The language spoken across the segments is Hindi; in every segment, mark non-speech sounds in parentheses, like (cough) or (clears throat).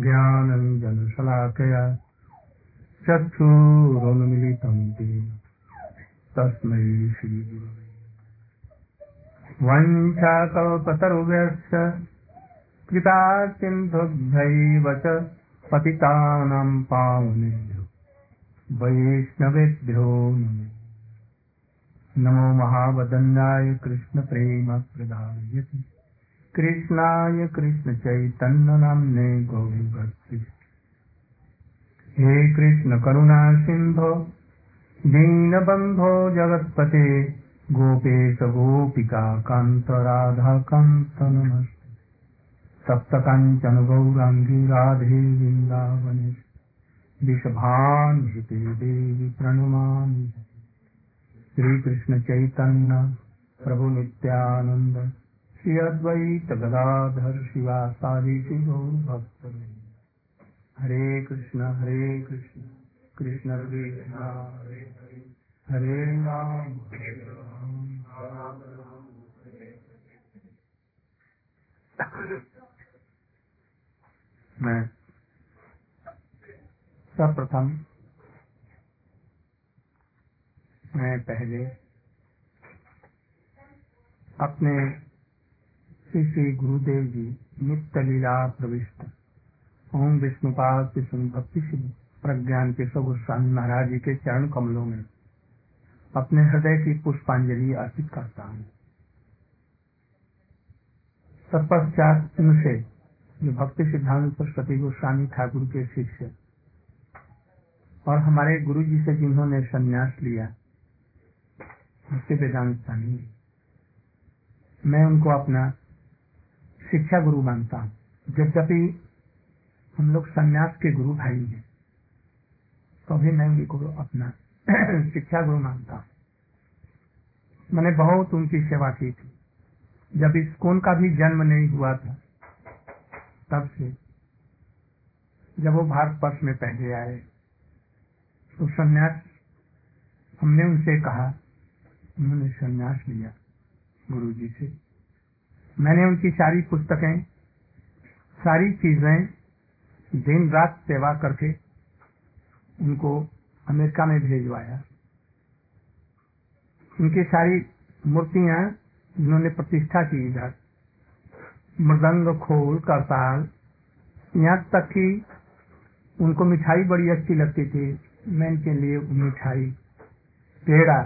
ज्ञानञ्जनशलाकया तेन। तस्मै श्रीगुरवे। वञ्चाकल्पतरुभ्यश्च कृता सिन्धुभ्यैव च पतितानां पावनेभ्यो वैष्णवेभ्यो नमो। महावदन्याय कृष्णप्रेमप्रदायति कृष्णाय कृष्णचैतन्यनाम्ने गौरभक्ति हे कृष्ण करुणा सिन्धो दीनबन्धो जगत्पते गोपेश गोपिका कान्त राधा कान्त नमस्ते। सप्तकाञ्चन गौराङ्गी राधे वृन्दावने विषभान्विते देवी प्रणमामि। श्रीकृष्णचैतन्य प्रभु नित्यानन्द श्री अद्वैत गदाधर शिवासादि भक्त हरे कृष्ण हरे कृष्ण कृष्ण कृष्ण हरे राम मैं सर्वप्रथम मैं पहले अपने श्री श्री गुरुदेव जी, नित्य लीला प्रविष्ट। ओम विष्णुपाद विष्णु भक्ति सिंह प्रज्ञान के सब गोस्वामी महाराज जी के चरण कमलों में अपने हृदय की पुष्पांजलि अर्पित करता हूँ। तत्पश्चात इनसे जो भक्ति सिद्धांत सरस्वती गोस्वामी ठाकुर के शिष्य और हमारे गुरु जी से जिन्होंने संन्यास लिया, भक्ति वेदांत स्वामी मैं उनको अपना शिक्षा गुरु मानता हूँ। यद्यपि हम लोग संन्यास के गुरु भाई हैं तो भी मैं उनको अपना (clears throat) शिक्षा गुरु मानता हूँ। मैंने बहुत उनकी सेवा की थी। जब इस कौन का भी जन्म नहीं हुआ था, तब से जब वो भारत वर्ष में पहले आए तो संन्यास, हमने उनसे कहा, उन्होंने संन्यास लिया गुरु जी से। मैंने उनकी सारी पुस्तकें, सारी चीज़ें दिन रात सेवा करके उनको अमेरिका में भेजवाया। उनकी सारी मूर्तियाँ जिन्होंने प्रतिष्ठा की इधर। मृदंग खोल करताल यहाँ तक कि उनको मिठाई बड़ी अच्छी लगती थी। मैं इनके लिए मिठाई, पेड़ा,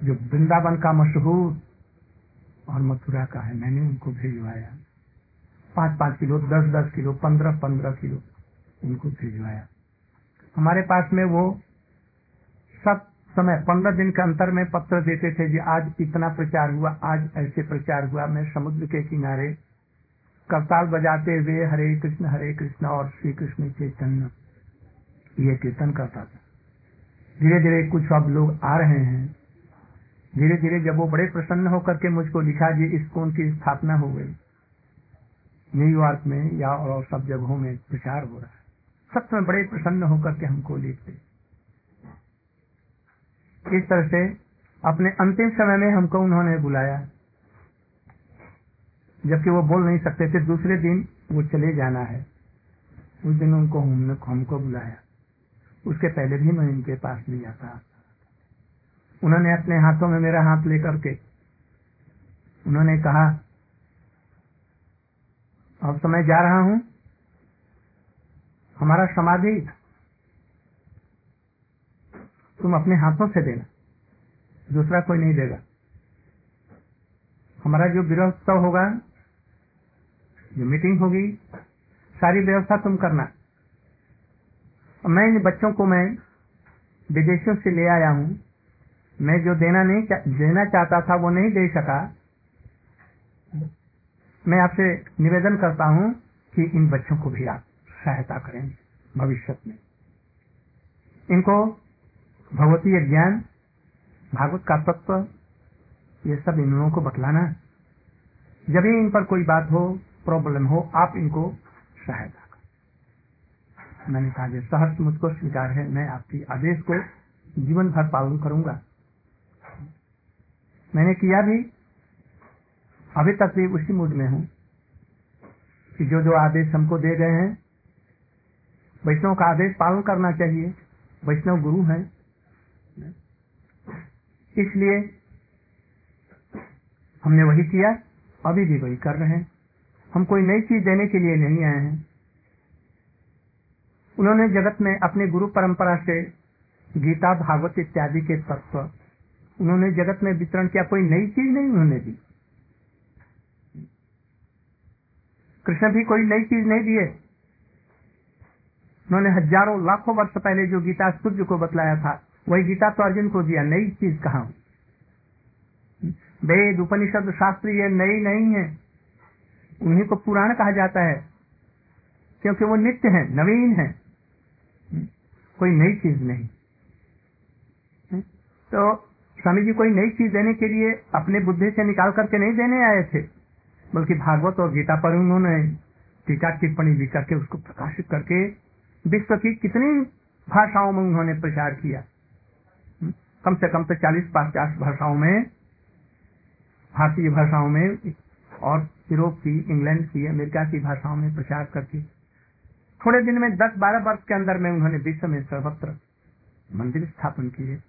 जो वृंदावन का मशहूर और मथुरा का है। मैंने उनको भेजवाया। पाँच पाँच किलो दस दस किलो पंद्रह पंद्रह किलो उनको भेजवाया। हमारे पास में वो सब समय, पंद्रह दिन के अंतर में पत्र देते थे जी, आज इतना प्रचार हुआ, आज ऐसे प्रचार हुआ। मैं समुद्र के किनारे करताल बजाते हुए हरे कृष्ण हरे कृष्ण और श्री कृष्ण चैतन्य ये कीर्तन करता था। धीरे धीरे कुछ अब लोग आ रहे हैं। धीरे धीरे जब वो बड़े प्रसन्न होकर के मुझको लिखा जी इस कौन की स्थापना हो गई न्यूयॉर्क में या और सब जगहों में प्रचार हो रहा है। सब में बड़े प्रसन्न होकर के हमको लिखते। इस तरह से अपने अंतिम समय में हमको उन्होंने बुलाया। जबकि वो बोल नहीं सकते थे, दूसरे दिन वो चले जाना है। उस दिन उनको हमने हमको बुलाया। उसके पहले भी मैं इनके पास लिया था उन्होंने अपने हाथों में मेरा हाथ लेकर के उन्होंने कहा, अब तो मैं जा रहा हूँ। हमारा समाधि तुम अपने हाथों से देना, दूसरा कोई नहीं देगा। हमारा जो विरोध होगा, जो मीटिंग होगी, सारी व्यवस्था तुम करना। मैं इन बच्चों को मैं विदेशों से ले आया हूँ। मैं जो देना नहीं देना चाहता था वो नहीं दे सका। मैं आपसे निवेदन करता हूँ कि इन बच्चों को भी आप सहायता करें भविष्य में। इनको भगवतीय ज्ञान, भागवत का तत्व, ये सब इन लोगों को बतलाना। जब भी इन पर कोई बात हो, प्रॉब्लम हो, आप इनको सहायता मैंने कहा सहर्ष मुझको स्वीकार है, मैं आपकी आदेश को जीवन भर पालन करूँगा। मैंने किया भी। अभी तक भी उसी मूड में हूँ कि जो जो आदेश हमको दे गए हैं, वैष्णव का आदेश पालन करना चाहिए। वैष्णव गुरु है। इसलिए हमने वही किया, अभी भी वही कर रहे हैं। हम कोई नई चीज़ देने के लिए नहीं आए हैं। उन्होंने जगत में अपने गुरु परंपरा से गीता, भागवत इत्यादि के तत्व उन्होंने जगत में वितरण किया, कोई नई चीज़ नहीं उन्होंने दी। कृष्ण भी कोई नई चीज़ नहीं दिए। उन्होंने हज़ारों, लाखों वर्ष पहले जो गीता सूर्य को बतलाया था, वही गीता तो अर्जुन को दिया, नई चीज़ कहा वेद, उपनिषद, शास्त्र ये नई नहीं है। उन्हीं को पुराण कहा जाता है, क्योंकि वो नित्य है, नवीन है। कोई नई चीज़ नहीं। तो स्वामी जी कोई नई चीज़ देने के लिए अपने बुद्धि से निकाल करके नहीं देने आए थे, बल्कि भागवत और गीता पर उन्होंने टीका टिप्पणी भी करके उसको प्रकाशित करके विश्व की कितनी भाषाओं में उन्होंने प्रचार किया। कम से कम तो चालीस पचास भाषाओं में, भारतीय भाषाओं में और यूरोप की, इंग्लैंड की, अमेरिका की भाषाओं में प्रचार करके। थोड़े दिन में दस बारह वर्ष के अंदर में उन्होंने विश्व में सर्वत्र मंदिर स्थापन किए।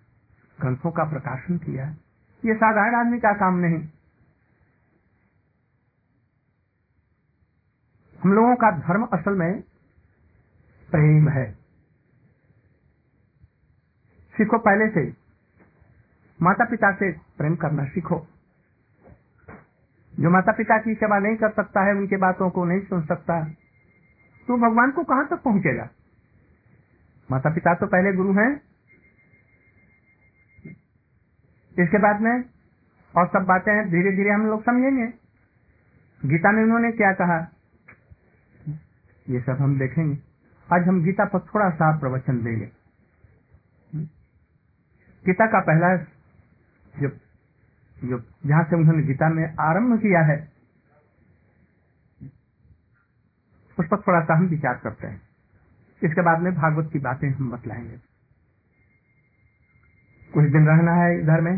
ग्रंथों का प्रकाशन किया है। ये साधारण आदमी का काम नहीं। हम लोगों का धर्म असल में प्रेम है। सीखो पहले से। माता पिता से प्रेम करना सीखो। जो माता पिता की सेवा नहीं कर सकता है, उनके बातों को नहीं सुन सकता तो भगवान को कहाँ तक पहुंचेगा? माता पिता तो पहले गुरु हैं इसके बाद में? और सब बातें हैं धीरे धीरे हम लोग समझेंगे। गीता में उन्होंने क्या कहा? ये सब हम देखेंगे। आज हम गीता पर थोड़ा सा प्रवचन देंगे। गीता का पहला जो जो, जहाँ से उन्होंने गीता में आरंभ किया है, उस पर थोड़ा सा हम विचार करते हैं। इसके बाद में भागवत की बातें हम बतलाएँगे। कुछ दिन रहना है इधर में?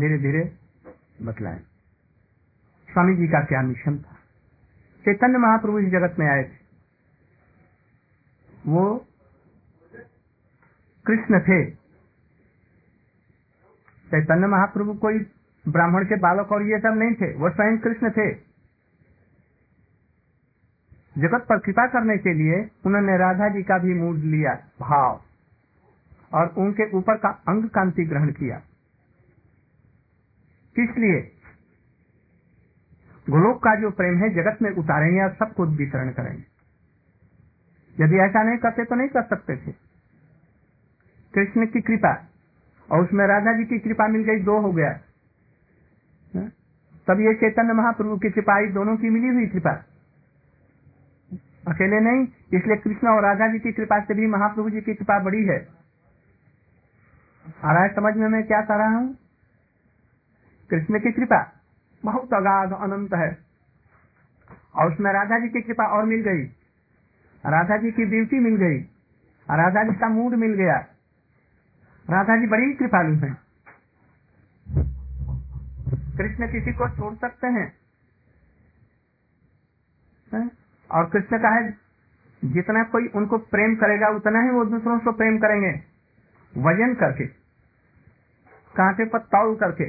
धीरे धीरे बतलाएँ। स्वामी जी का क्या मिशन था? चैतन्य महाप्रभु इस जगत में आए थे। वो कृष्ण थे। चैतन्य महाप्रभु कोई ब्राह्मण के बालक और ये सब नहीं थे, वो स्वयं कृष्ण थे। जगत पर कृपा करने के लिए उन्होंने राधा जी का भी मूड लिया। भाव। और उनके ऊपर का अंग कांति ग्रहण किया। इसलिए गोलोक का जो प्रेम है, जगत में उतारेंगे और सबको वितरण करेंगे यदि ऐसा नहीं करते तो नहीं कर सकते थे। कृष्ण की कृपा, और उसमें राधा जी की कृपा मिल गई, दो हो गया। तब ये चैतन्य महाप्रभु की कृपा दोनों की मिली हुई कृपा। अकेले नहीं, इसलिए कृष्ण और राधा जी की कृपा से भी महाप्रभु जी की कृपा बड़ी है। आ रहा है समझ में मैं क्या कर रहा हूँ? कृष्ण की कृपा बहुत अगाध अनंत है। और उसमें राधा जी की कृपा और मिल गई। राधा जी की ब्यूटी मिल गई। राधा जी का मूड मिल गया। राधा जी बड़ी कृपालु हैं। कृष्ण किसी को छोड़ सकते हैं? है? और कृष्ण का है, जितना कोई उनको प्रेम करेगा, उतना ही वो दूसरों को प्रेम करेंगे। वज़न करके, कांटे पर तौल करके,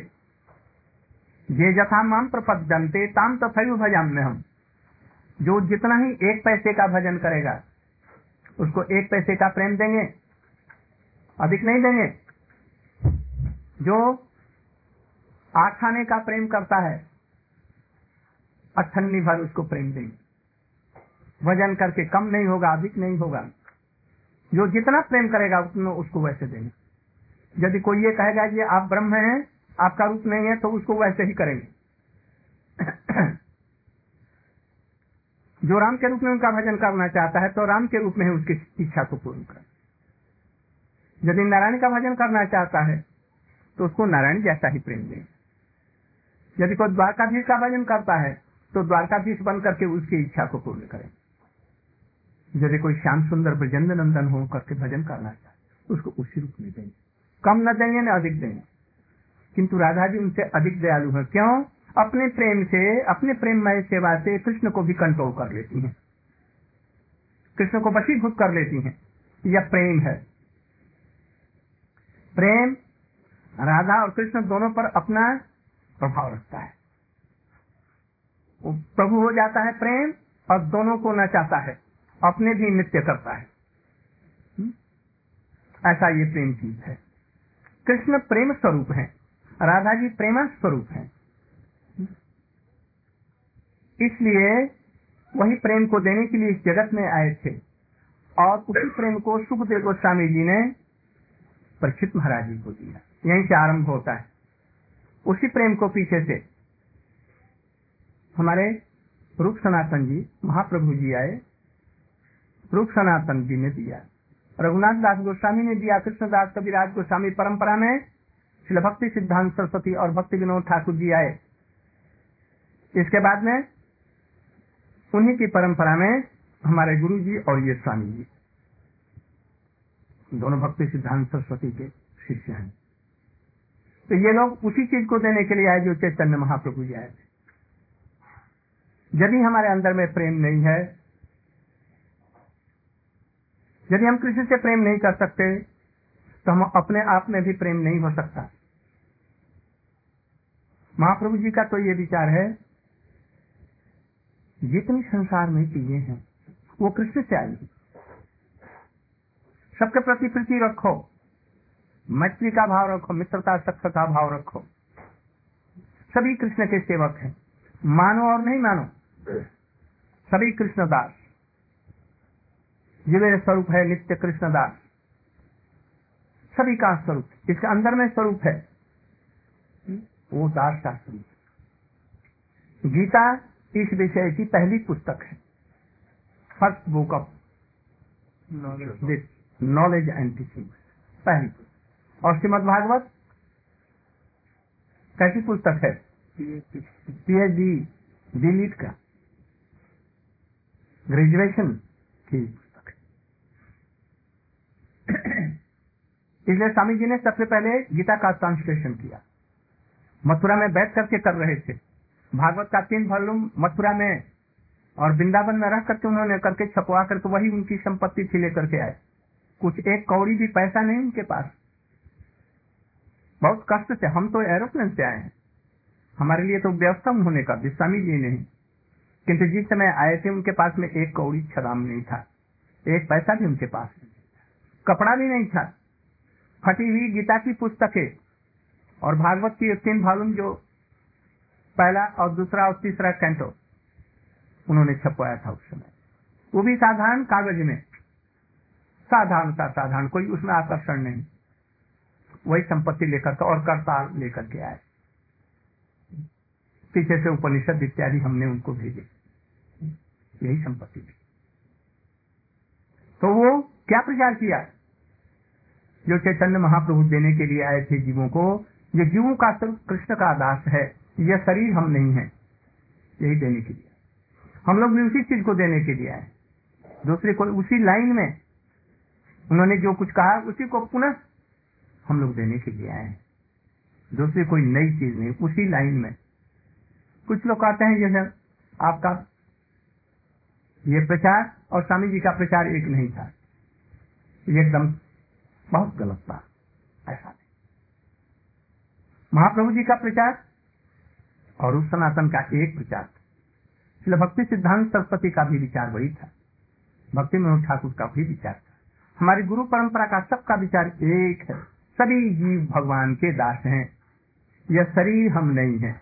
ये जथा माम प्रपद्यंते ताम तथैव भजन में हम। जो जितना ही एक पैसे का भजन करेगा, उसको एक पैसे का प्रेम देंगे, अधिक नहीं देंगे। जो आठ आने का प्रेम करता है, अठन्नी भर उसको प्रेम देंगे। वज़न करके कम नहीं होगा, अधिक नहीं होगा। जो जितना प्रेम करेगा उतना उसको वैसे देंगे। यदि कोई ये कहेगा कि आप ब्रह्म हैं, आपका रूप नहीं है तो उसको वैसे ही करेंगे। जो राम के रूप में उनका भजन करना चाहता है तो राम के रूप में ही उसकी इच्छा को पूर्ण करें। यदि नारायण का भजन करना चाहता है तो उसको नारायण जैसा ही प्रेम दें यदि कोई द्वारकाधीश का भजन करता है तो द्वारकाधीश बन करके उसकी इच्छा को पूर्ण करें यदि कोई श्याम सुंदर ब्रजेंद्र नंदन हो, करके भजन करना चाहे, उसको उसी रूप में देंगे। कम न देंगे न अधिक देंगे। किंतु राधा जी उनसे अधिक दयालु है। क्यों? अपने प्रेम से, अपने प्रेममय सेवा से कृष्ण को भी कंट्रोल कर लेती हैं। कृष्ण को वशीभूत कर लेती हैं। यह प्रेम है। प्रेम राधा और कृष्ण दोनों पर अपना प्रभाव रखता है। वो प्रभु हो जाता है प्रेम और दोनों को न चाहता है। अपने भी नित्य करता है। हम्म? ऐसा ये प्रेम चीज़ है। कृष्ण प्रेम स्वरूप है। राधा जी प्रेमा स्वरूप है। इसलिए वही प्रेम को देने के लिए इस जगत में आए थे। और उसी प्रेम को सुखदेव गोस्वामी जी ने परीक्षित महाराज जी को दिया। यहीं से आरंभ होता है। उसी प्रेम को पीछे से हमारे रूप सनातन जी, महाप्रभु जी आए। रूप सनातन जी ने दिया। रघुनाथ दास गोस्वामी ने दिया, कृष्णदास कविराज गोस्वामी परंपरा में शिल भक्ति सिद्धांत सरस्वती और भक्ति विनोद ठाकुर जी आए। इसके बाद में, उन्हीं की परंपरा में हमारे गुरु जी और ये स्वामी जी। दोनों भक्ति सिद्धांत सरस्वती के शिष्य हैं। तो ये लोग उसी चीज़ को देने के लिए आए जो चैतन्य महाप्रभु जी आए थे। यदि हमारे अंदर में प्रेम नहीं है यदि हम किसी से प्रेम नहीं कर सकते तो हम अपने आप में भी प्रेम नहीं हो सकता। महाप्रभु जी का तो ये विचार है, जितनी संसार में चीज़ें हैं, वो कृष्ण से आई सबके प्रति प्रीति रखो, मैत्री का भाव रखो, मित्रता सख्त का भाव रखो। सभी कृष्ण के सेवक हैं। मानो और नहीं मानो, सभी कृष्णदास। ये मेरे स्वरूप है नित्य कृष्णदास। सभी का स्वरूप इसके अंदर में स्वरूप है वो दास का स्वरूप गीता इस विषय की पहली पुस्तक है। First book of knowledge and teaching पहली पुस्तक। और श्रीमद भागवत कैसी पुस्तक है? पीएचडी डिलीट का। ग्रेजुएशन की। (clears throat) इसलिए स्वामी जी ने सबसे पहले गीता का ट्रांसलेशन किया। मथुरा में बैठ करके कर रहे थे। भागवत का तीन वॉल्यूम मथुरा में और वृंदावन में रह करके उन्होंने करके छपवा करके वही उनकी संपत्ति थी लेकर के आए। कुछ एक कौड़ी भी पैसा नहीं उनके पास। बहुत कष्ट से, हम तो एरोप्लेन से आए हैं। हमारे लिए तो व्यवस्था उन्होंने का स्वामी जी नहीं। किंतु जिस समय आए थे, उनके पास में एक कौड़ी छदाम नहीं था। एक पैसा भी उनके पास नहीं कपड़ा भी नहीं था। फटी हुई गीता की पुस्तकें और भागवत की तीन वॉल्यूम जो पहला और दूसरा और तीसरा कैंटो उन्होंने छपवाया था उस समय। वो भी साधारण कागज़ में। साधारण सा साधारण, कोई उसमें आकर्षण नहीं। वही संपत्ति लेकर और करताल लेकर के आए। पीछे से उपनिषद इत्यादि हमने उनको भेजे। यही संपत्ति थी। तो वो क्या प्रचार किया? जो चैतन्य महाप्रभु देने के लिए आए थे जीवों को, ये जीवों का सिर्फ़ कृष्ण का दास है यह शरीर हम नहीं है, यही देने के लिए। हम लोग भी उसी चीज़ को देने के लिए आए। दूसरे को, उसी लाइन में उन्होंने जो कुछ कहा, उसी को पुनः हम लोग देने के लिए आए। दूसरी कोई नई चीज़ नहीं, उसी लाइन में। कुछ लोग कहते हैं जैसे आपका, ये प्रचार और स्वामी जी का प्रचार एक नहीं था। एकदम बहुत गलत बात ऐसा नहीं। महाप्रभु जी का प्रचार और उस सनातन का एक प्रचार था। भक्ति सिद्धांत सरस्वती का भी विचार वही था। भक्ति मनोज ठाकुर का भी विचार था। हमारी गुरु परंपरा का सबका विचार एक है। सभी जीव भगवान के दास हैं। यह शरीर हम नहीं है।